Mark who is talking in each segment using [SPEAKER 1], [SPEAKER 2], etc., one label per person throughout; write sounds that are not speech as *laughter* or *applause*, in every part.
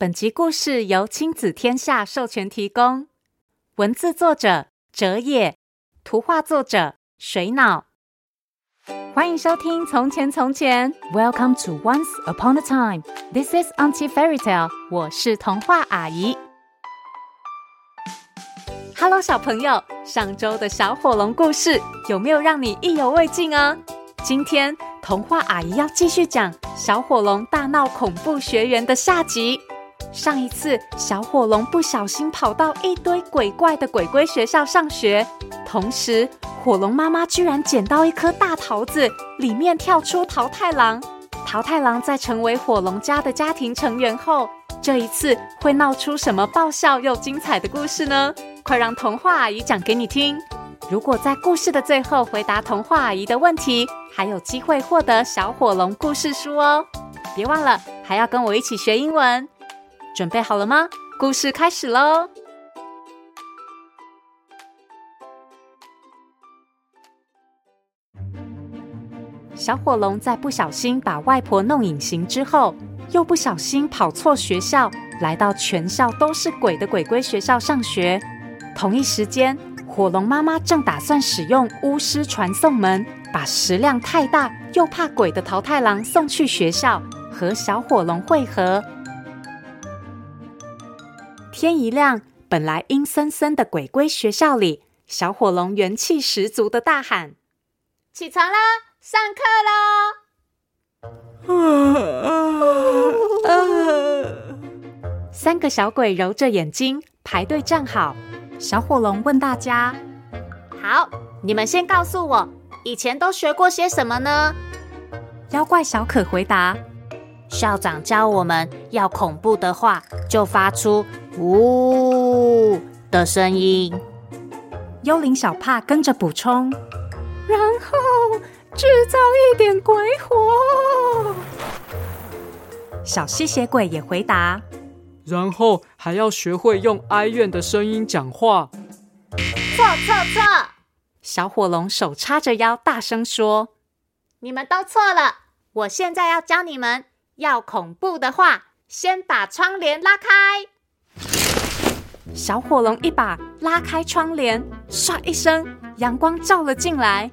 [SPEAKER 1] 本集故事由亲子天下授权提供，文字作者哲野，图画作者水脑。欢迎收听《从前从前》，Welcome to Once Upon a Time。This is Auntie Fairy Tale。我是童话阿姨。Hello，小朋友，上周的小火龙故事有没有让你意犹未尽啊？今天童话阿姨要继续讲小火龙大闹恐怖学园的下集。上一次，小火龙不小心跑到一堆鬼怪的鬼鬼学校上学，同时，火龙妈妈居然捡到一颗大桃子，里面跳出桃太郎。桃太郎在成为火龙家的家庭成员后，这一次会闹出什么爆笑又精彩的故事呢？快让童话阿姨讲给你听！如果在故事的最后回答童话阿姨的问题，还有机会获得小火龙故事书哦！别忘了，还要跟我一起学英文。准备好了吗？故事开始喽！小火龙在不小心把外婆弄隐形之后，又不小心跑错学校，来到全校都是鬼的鬼鬼学校上学。同一时间，火龙妈妈正打算使用巫师传送门，把食量太大又怕鬼的桃太郎送去学校，和小火龙会合。天一亮，本来阴森森的鬼鬼学校里，小火龙元气十足的大喊：“起床啦，上课喽！”三个小鬼揉着眼睛排队站好。小火龙问大家：“好，你们先告诉我，以前都学过些什么呢？”妖怪小可回答。校长教我们要恐怖的话，就发出“呜”的声音。幽灵小帕跟着补充，然后制造一点鬼火。小吸血鬼也回答，
[SPEAKER 2] 然后还要学会用哀怨的声音讲话。
[SPEAKER 3] 错错错！
[SPEAKER 1] 小火龙手叉着腰，大声说：“
[SPEAKER 3] 你们都错了！我现在要教你们。”要恐怖的话，先把窗帘拉开。
[SPEAKER 1] 小火龙一把拉开窗帘，唰一声，阳光照了进来。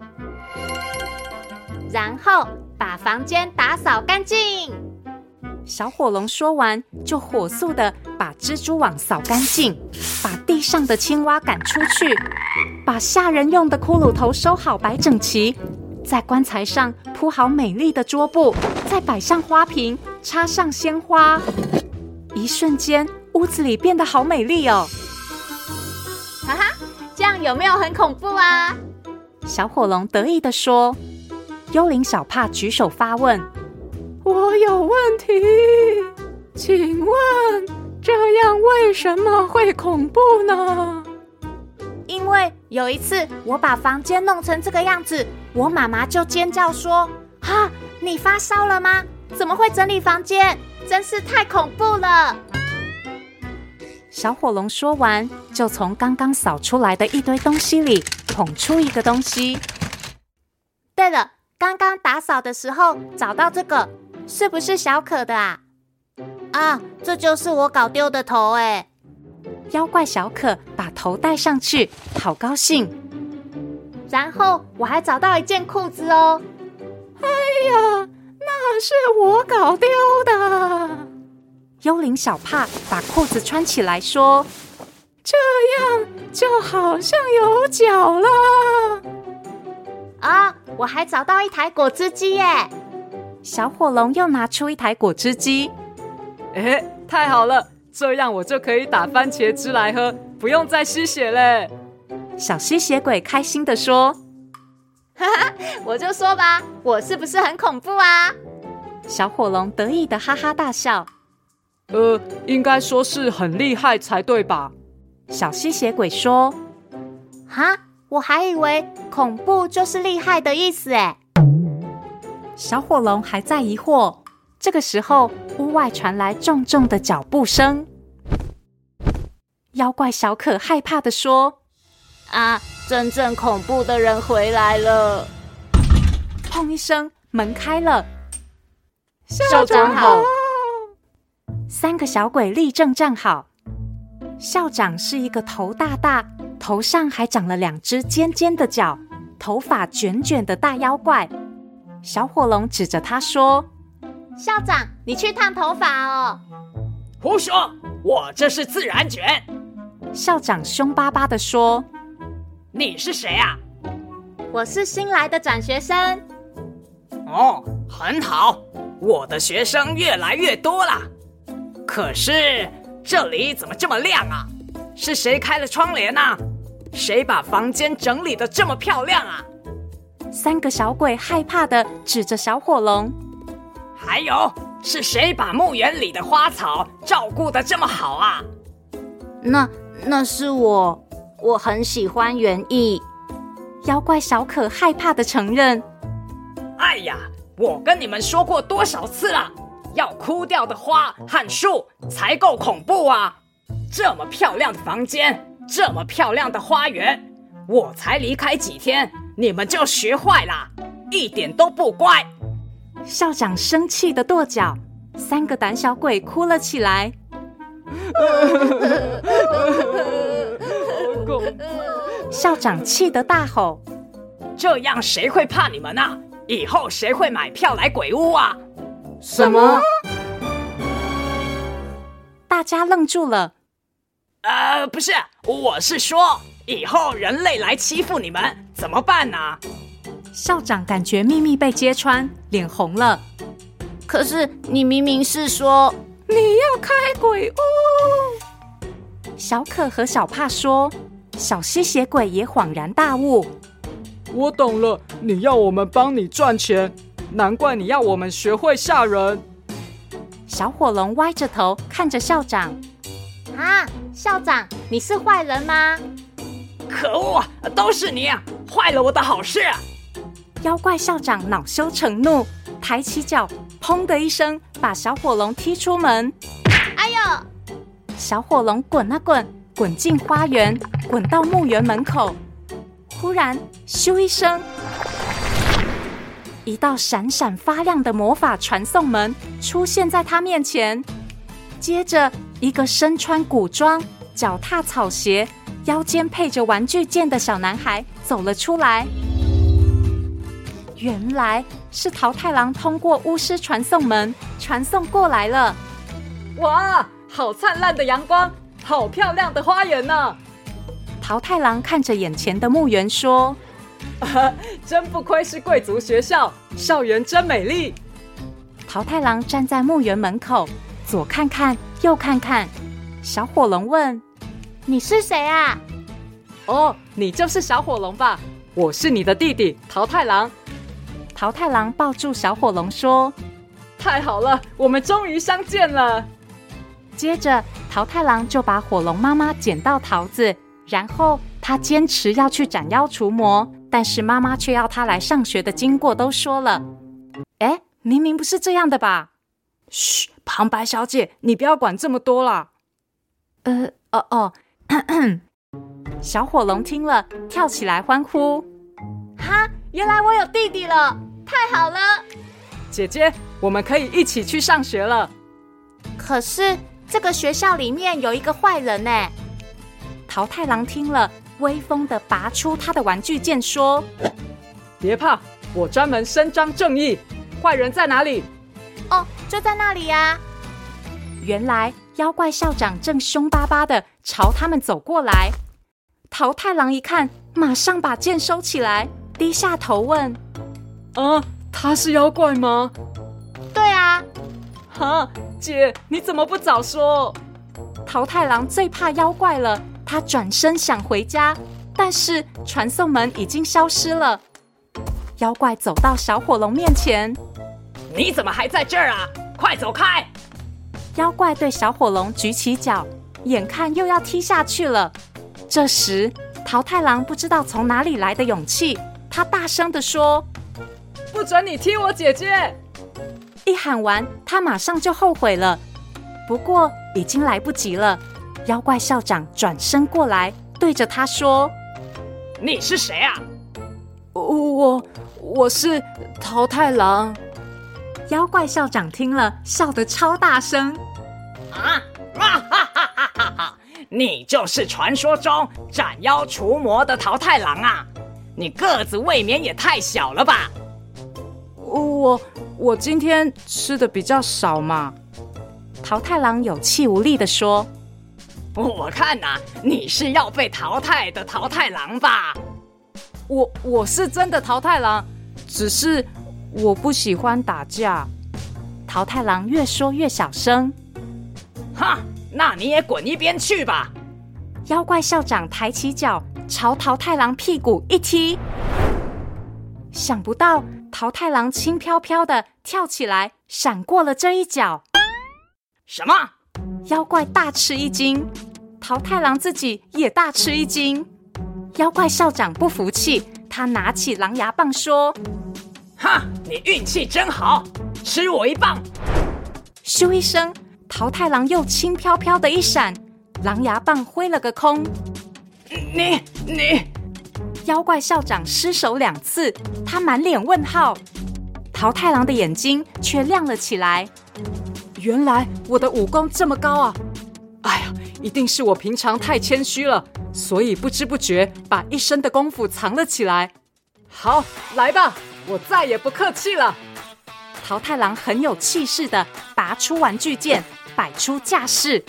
[SPEAKER 3] 然后把房间打扫干净。
[SPEAKER 1] 小火龙说完，就火速的把蜘蛛网扫干净，把地上的青蛙赶出去，把吓人用的骷髅头收好，摆整齐。在棺材上铺好美丽的桌布，再摆上花瓶，插上鲜花。一瞬间，屋子里变得好美丽哦！
[SPEAKER 3] 哈哈，这样有没有很恐怖啊？
[SPEAKER 1] 小火龙得意地说。幽灵小帕举手发问：“我有问题，请问这样为什么会恐怖呢？”
[SPEAKER 3] 因为有一次我把房间弄成这个样子。我妈妈就尖叫说：“哈，你发烧了吗？怎么会整理房间？真是太恐怖了！”
[SPEAKER 1] 小火龙说完，就从刚刚扫出来的一堆东西里捧出一个东西。
[SPEAKER 3] 对了，刚刚打扫的时候找到这个，是不是小可的啊？啊，这就是我搞丢的头哎！
[SPEAKER 1] 妖怪小可把头戴上去，好高兴。
[SPEAKER 3] 然后我还找到一件裤子哦！
[SPEAKER 1] 哎呀，那是我搞丢的。幽灵小帕把裤子穿起来说：“这样就好像有脚了。”
[SPEAKER 3] 啊，我还找到一台果汁机耶！
[SPEAKER 1] 小火龙又拿出一台果汁机。
[SPEAKER 2] 哎，太好了，这样我就可以打番茄汁来喝，不用再吸血嘞。
[SPEAKER 1] 小吸血鬼开心的说：“
[SPEAKER 3] 哈哈，我就说吧，我是不是很恐怖啊？”
[SPEAKER 1] 小火龙得意的哈哈大笑：“
[SPEAKER 2] 呃，应该说是很厉害才对吧？”
[SPEAKER 1] 小吸血鬼说：“
[SPEAKER 3] 哈，我还以为恐怖就是厉害的意思诶。”
[SPEAKER 1] 小火龙还在疑惑，这个时候屋外传来重重的脚步声。妖怪小可害怕的说。
[SPEAKER 3] 啊！真正恐怖的人回来了！
[SPEAKER 1] 砰一声，门开了。
[SPEAKER 2] 校长好！
[SPEAKER 1] 三个小鬼立正站好。校长是一个头大大、头上还长了两只尖尖的角、头发卷卷的大妖怪。小火龙指着他说：“
[SPEAKER 3] 校长，你去烫头发哦。”
[SPEAKER 4] 胡说，我这是自然卷。
[SPEAKER 1] 校长凶巴巴的说：“
[SPEAKER 4] 你是谁啊？”
[SPEAKER 3] 我是新来的转学生。
[SPEAKER 4] 哦，很好，我的学生越来越多了。可是这里怎么这么亮啊？是谁开了窗帘啊？谁把房间整理的这么漂亮啊？
[SPEAKER 1] 三个小鬼害怕的指着小火龙。
[SPEAKER 4] 还有，是谁把墓园里的花草照顾的这么好啊？
[SPEAKER 3] 那那是我，我很喜欢园艺。
[SPEAKER 1] 妖怪小可害怕的承认：“
[SPEAKER 4] 哎呀，我跟你们说过多少次了，要枯掉的花和树才够恐怖啊！这么漂亮的房间，这么漂亮的花园，我才离开几天，你们就学坏了，一点都不乖。”
[SPEAKER 1] 校长生气的跺脚，三个胆小鬼哭了起来。*laughs* *laughs* 校长气得大吼：“
[SPEAKER 4] 这样谁会怕你们啊？以后谁会买票来鬼屋啊？”
[SPEAKER 2] 什么？
[SPEAKER 1] 大家愣住了。
[SPEAKER 4] 呃，不是，我是说，以后人类来欺负你们怎么办呢？
[SPEAKER 1] 校长感觉秘密被揭穿，脸红了。
[SPEAKER 3] 可是你明明是说
[SPEAKER 1] 你要开鬼屋。小可和小帕说。小吸血鬼也恍然大悟，
[SPEAKER 2] 我懂了，你要我们帮你赚钱，难怪你要我们学会吓人。
[SPEAKER 1] 小火龙歪着头看着校长，
[SPEAKER 3] 啊，校长，你是坏人吗？
[SPEAKER 4] 可恶，都是你坏了我的好事。
[SPEAKER 1] 妖怪校长恼羞成怒，抬起脚，砰的一声把小火龙踢出门。
[SPEAKER 3] 哎呦！
[SPEAKER 1] 小火龙滚啊滚！滚进花园，滚到墓园门口。忽然，咻一声，一道闪闪发亮的魔法传送门出现在他面前。接着，一个身穿古装、脚踏草鞋、腰间配着玩具剑的小男孩走了出来。原来是桃太郎通过巫师传送门传送过来了。
[SPEAKER 2] 哇，好灿烂的阳光！好漂亮的花园呢！
[SPEAKER 1] 桃太郎看着眼前的墓园说：“
[SPEAKER 2] 啊，*laughs* 真不愧是贵族学校，校园真美丽。”
[SPEAKER 1] 桃太郎站在墓园门口，左看看，右看看。小火龙问：“
[SPEAKER 3] 你是谁啊？”“
[SPEAKER 2] 哦，你就是小火龙吧？我是你的弟弟桃太郎。”
[SPEAKER 1] 桃太郎抱住小火龙说：“
[SPEAKER 2] 太好了，我们终于相见了。”
[SPEAKER 1] 接着，桃太郎就把火龙妈妈捡到桃子，然后他坚持要去斩妖除魔，但是妈妈却要他来上学的经过都说了。哎，明明不是这样的吧？
[SPEAKER 2] 嘘，旁白小姐，你不要管这么多啦。
[SPEAKER 1] 呃，哦哦，咳咳。小火龙听了，跳起来欢呼：“
[SPEAKER 3] 哈，原来我有弟弟了，太好了！
[SPEAKER 2] 姐姐，我们可以一起去上学了。”
[SPEAKER 3] 可是。这个学校里面有一个坏人呢。
[SPEAKER 1] 桃太郎听了，威风的拔出他的玩具剑，说：“
[SPEAKER 2] 别怕，我专门伸张正义。坏人在哪里？”“
[SPEAKER 3] 哦，就在那里呀。”
[SPEAKER 1] 原来妖怪校长正凶巴巴的朝他们走过来。桃太郎一看，马上把剑收起来，低下头问：“
[SPEAKER 2] 啊，他是妖怪吗？”“
[SPEAKER 3] 对啊。”“
[SPEAKER 2] 哈。”姐，你怎么不早说？
[SPEAKER 1] 桃太郎最怕妖怪了，他转身想回家，但是传送门已经消失了。妖怪走到小火龙面前：“
[SPEAKER 4] 你怎么还在这儿啊？快走开！”
[SPEAKER 1] 妖怪对小火龙举起脚，眼看又要踢下去了。这时，桃太郎不知道从哪里来的勇气，他大声的说：“
[SPEAKER 2] 不准你踢我姐姐！”
[SPEAKER 1] 一喊完，他马上就后悔了。不过已经来不及了。妖怪校长转身过来，对着他说：“
[SPEAKER 4] 你是谁啊？”“
[SPEAKER 2] 我我是桃太郎。”
[SPEAKER 1] 妖怪校长听了，笑得超大声。
[SPEAKER 4] 啊哈哈哈哈哈！你就是传说中斩妖除魔的桃太郎啊！你个子未免也太小了吧？
[SPEAKER 2] 我我今天吃的比较少嘛。
[SPEAKER 1] 桃太郎有气无力的说：“
[SPEAKER 4] 我看呐、啊，你是要被淘汰的桃太郎吧？
[SPEAKER 2] 我我是真的桃太郎，只是我不喜欢打架。”
[SPEAKER 1] 桃太郎越说越小声：“
[SPEAKER 4] 哈，那你也滚一边去吧！”
[SPEAKER 1] 妖怪校长抬起脚朝桃太郎屁股一踢，想不到桃太郎轻飘飘的跳起来，闪过了这一脚。
[SPEAKER 4] 什么？
[SPEAKER 1] 妖怪大吃一惊，桃太郎自己也大吃一惊。妖怪校长不服气，他拿起狼牙棒说：“
[SPEAKER 4] 哈，你运气真好！”吃我一棒！
[SPEAKER 1] 咻一声，桃太郎又轻飘飘的一闪，狼牙棒挥了个空。
[SPEAKER 4] 你你！
[SPEAKER 1] 妖怪校长失手两次，他满脸问号。桃太郎的眼睛却亮了起来。
[SPEAKER 2] 原来我的武功这么高啊！哎呀，一定是我平常太谦虚了，所以不知不觉把一身的功夫藏了起来。好，来吧，我再也不客气了。
[SPEAKER 1] 桃太郎很有气势的拔出玩具剑，摆出架势。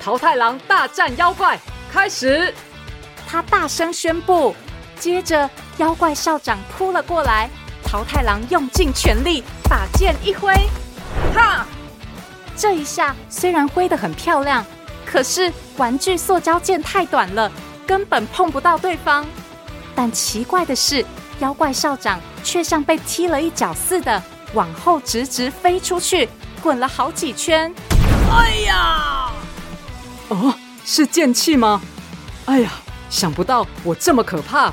[SPEAKER 2] 桃太郎大战妖怪开始！
[SPEAKER 1] 他大声宣布。接着，妖怪校长扑了过来，桃太郎用尽全力把剑一挥，
[SPEAKER 4] 哈！
[SPEAKER 1] 这一下虽然挥得很漂亮，可是玩具塑胶剑太短了，根本碰不到对方。但奇怪的是，妖怪校长却像被踢了一脚似的。往后直直飞出去，滚了好几圈。
[SPEAKER 4] 哎呀！
[SPEAKER 2] 哦，是剑气吗？哎呀，想不到我这么可怕。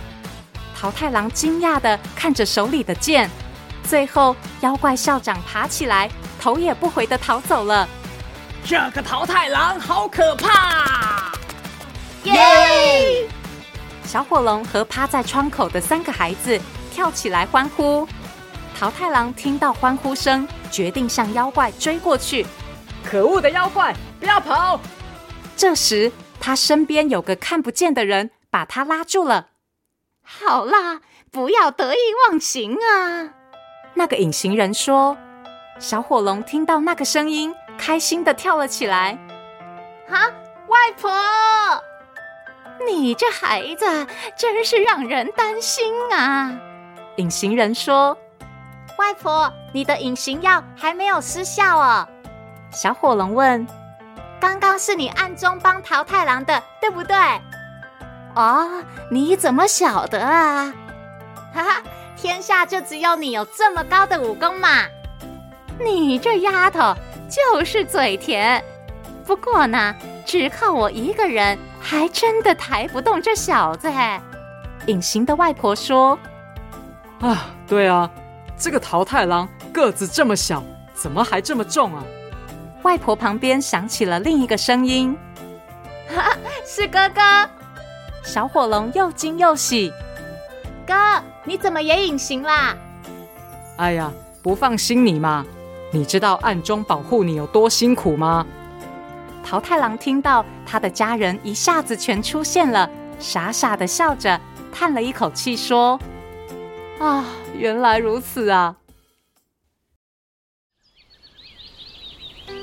[SPEAKER 1] 桃太郎惊讶的看着手里的剑，最后妖怪校长爬起来，头也不回的逃走了。
[SPEAKER 4] 这个桃太郎好可怕！
[SPEAKER 1] 耶！小火龙和趴在窗口的三个孩子跳起来欢呼。桃太郎听到欢呼声，决定向妖怪追过去。
[SPEAKER 2] 可恶的妖怪，不要跑！
[SPEAKER 1] 这时，他身边有个看不见的人把他拉住了。
[SPEAKER 3] 好啦，不要得意忘形啊！
[SPEAKER 1] 那个隐形人说。小火龙听到那个声音，开心的跳了起来。
[SPEAKER 3] 啊，外婆，你这孩子真是让人担心啊！
[SPEAKER 1] 隐形人说。
[SPEAKER 3] 外婆，你的隐形药还没有失效哦。
[SPEAKER 1] 小火龙问：“
[SPEAKER 3] 刚刚是你暗中帮桃太郎的，对不对？”“哦，你怎么晓得啊？”“ *laughs* 哈哈，天下就只有你有这么高的武功嘛！”“你这丫头就是嘴甜。不过呢，只靠我一个人，还真的抬不动这小子。”
[SPEAKER 1] 隐形的外婆说：“
[SPEAKER 2] 啊，对啊。”这个桃太郎个子这么小，怎么还这么重啊？
[SPEAKER 1] 外婆旁边响起了另一个声音：“
[SPEAKER 3] 哈，*laughs* 是哥哥。”
[SPEAKER 1] 小火龙又惊又喜：“
[SPEAKER 3] 哥，你怎么也隐形啦？”
[SPEAKER 2] 哎呀，不放心你嘛！你知道暗中保护你有多辛苦吗？
[SPEAKER 1] 桃太郎听到他的家人一下子全出现了，傻傻的笑着，叹了一口气说：“
[SPEAKER 2] 啊。”原来如此啊！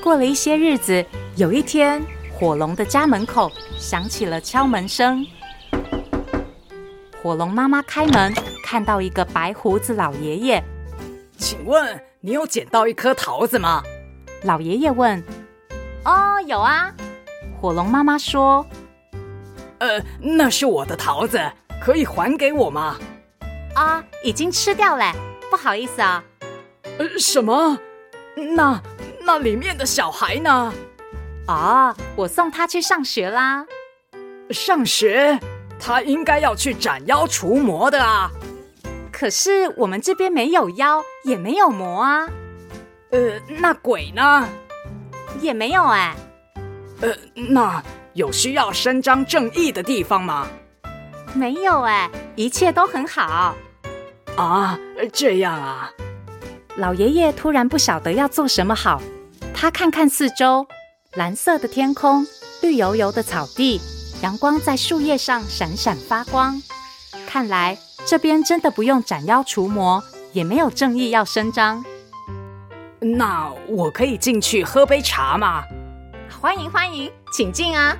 [SPEAKER 1] 过了一些日子，有一天，火龙的家门口响起了敲门声。火龙妈妈开门，看到一个白胡子老爷爷。
[SPEAKER 4] 请问你有捡到一颗桃子吗？
[SPEAKER 1] 老爷爷问。
[SPEAKER 3] 哦，有啊。
[SPEAKER 1] 火龙妈妈说。
[SPEAKER 4] 呃，那是我的桃子，可以还给我吗？
[SPEAKER 3] 啊，已经吃掉了，不好意思啊。
[SPEAKER 4] 呃，什么？那那里面的小孩呢？
[SPEAKER 1] 啊，我送他去上学啦。
[SPEAKER 4] 上学？他应该要去斩妖除魔的啊。
[SPEAKER 1] 可是我们这边没有妖，也没有魔啊。
[SPEAKER 4] 呃，那鬼呢？
[SPEAKER 3] 也没有哎。
[SPEAKER 4] 呃，那有需要伸张正义的地方吗？
[SPEAKER 3] 没有哎，一切都很好。
[SPEAKER 4] 啊，这样啊。
[SPEAKER 1] 老爷爷突然不晓得要做什么好，他看看四周，蓝色的天空，绿油油的草地，阳光在树叶上闪闪发光。看来这边真的不用斩妖除魔，也没有正义要伸张。
[SPEAKER 4] 那我可以进去喝杯茶吗？
[SPEAKER 3] 欢迎欢迎，请进啊！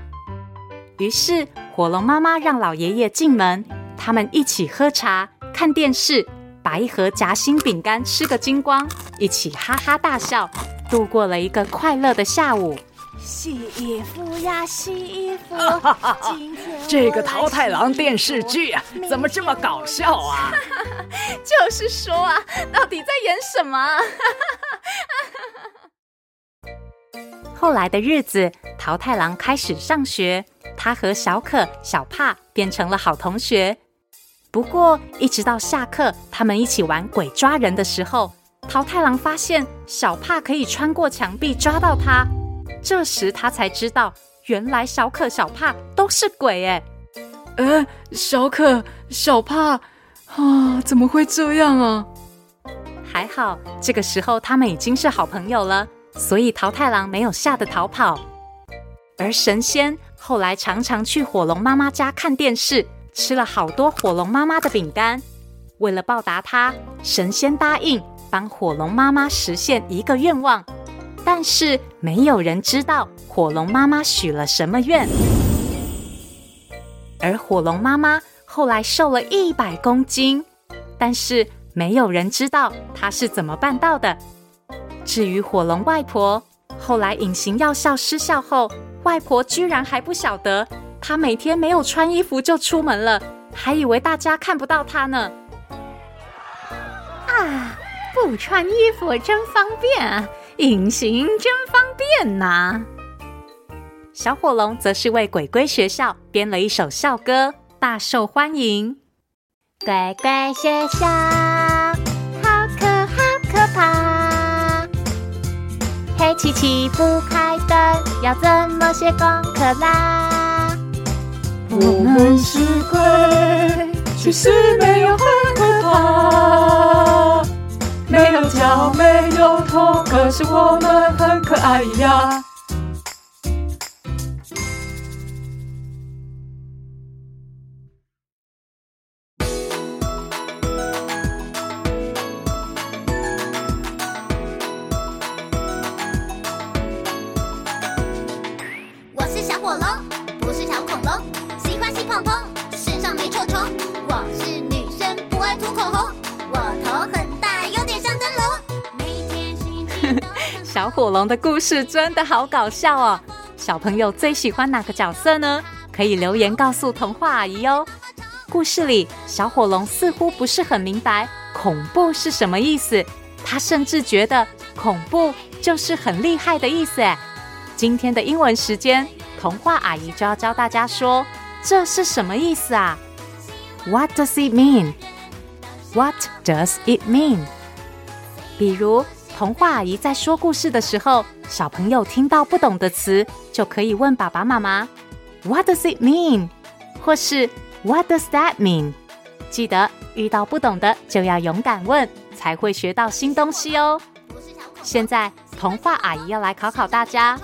[SPEAKER 1] 于是火龙妈妈让老爷爷进门，他们一起喝茶、看电视，把一盒夹心饼干吃个精光，一起哈哈大笑，度过了一个快乐的下午。
[SPEAKER 3] 洗衣服呀，洗衣服！*laughs* 今天
[SPEAKER 4] 这个桃太郎电视剧啊，怎么这么搞笑啊？*laughs*
[SPEAKER 3] 就是说啊，到底在演什么？*laughs*
[SPEAKER 1] 后来的日子，桃太郎开始上学，他和小可、小帕变成了好同学。不过，一直到下课，他们一起玩鬼抓人的时候，桃太郎发现小帕可以穿过墙壁抓到他。这时他才知道，原来小可、小帕都是鬼哎！
[SPEAKER 2] 呃，小可、小帕啊，怎么会这样啊？
[SPEAKER 1] 还好，这个时候他们已经是好朋友了，所以桃太郎没有吓得逃跑。而神仙后来常常去火龙妈妈家看电视，吃了好多火龙妈妈的饼干。为了报答他，神仙答应帮火龙妈妈实现一个愿望。但是没有人知道火龙妈妈许了什么愿，而火龙妈妈后来瘦了一百公斤，但是没有人知道她是怎么办到的。至于火龙外婆，后来隐形药效失效后，外婆居然还不晓得，她每天没有穿衣服就出门了，还以为大家看不到她呢。
[SPEAKER 3] 啊，不穿衣服真方便啊！隐形真方便呐、啊！小火龙则是为鬼鬼学校编了一首校歌，大受欢迎。鬼鬼学校好可好可怕，黑漆漆不开灯，要怎么写功课啦？
[SPEAKER 2] 我们是鬼，其实没有很可怕。没有脚，没有头，可是我们很可爱呀。
[SPEAKER 5] 我是小火龙，不是小恐龙，喜欢洗蓬蓬，身上没臭虫。我是女生，不爱涂口红，我头很。
[SPEAKER 1] 小火龙的故事真的好搞笑哦！小朋友最喜欢哪个角色呢？可以留言告诉童话阿姨哦。故事里，小火龙似乎不是很明白恐怖是什么意思，他甚至觉得恐怖就是很厉害的意思。今天的英文时间，童话阿姨就要教大家说这是什么意思啊？What does it mean? What does it mean? 比如。童话阿姨在说故事的时候，小朋友听到不懂的词，就可以问爸爸妈妈：“What does it mean？” 或是 “What does that mean？” 记得遇到不懂的就要勇敢问，才会学到新东西哦。现在童话阿姨要来考考大家，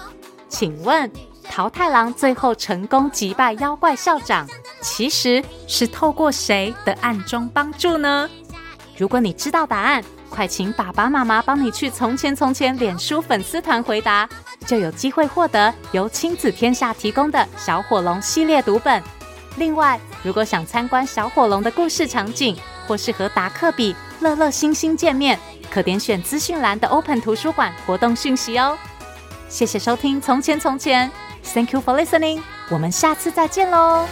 [SPEAKER 1] 请问桃太郎最后成功击败妖怪校长，其实是透过谁的暗中帮助呢？如果你知道答案，快请爸爸妈妈帮你去《从前从前》脸书粉丝团回答，就有机会获得由亲子天下提供的小火龙系列读本。另外，如果想参观小火龙的故事场景，或是和达克比、乐乐星星见面，可点选资讯栏的 Open 图书馆活动讯息哦。谢谢收听《从前从前》，Thank you for listening，我们下次再见喽。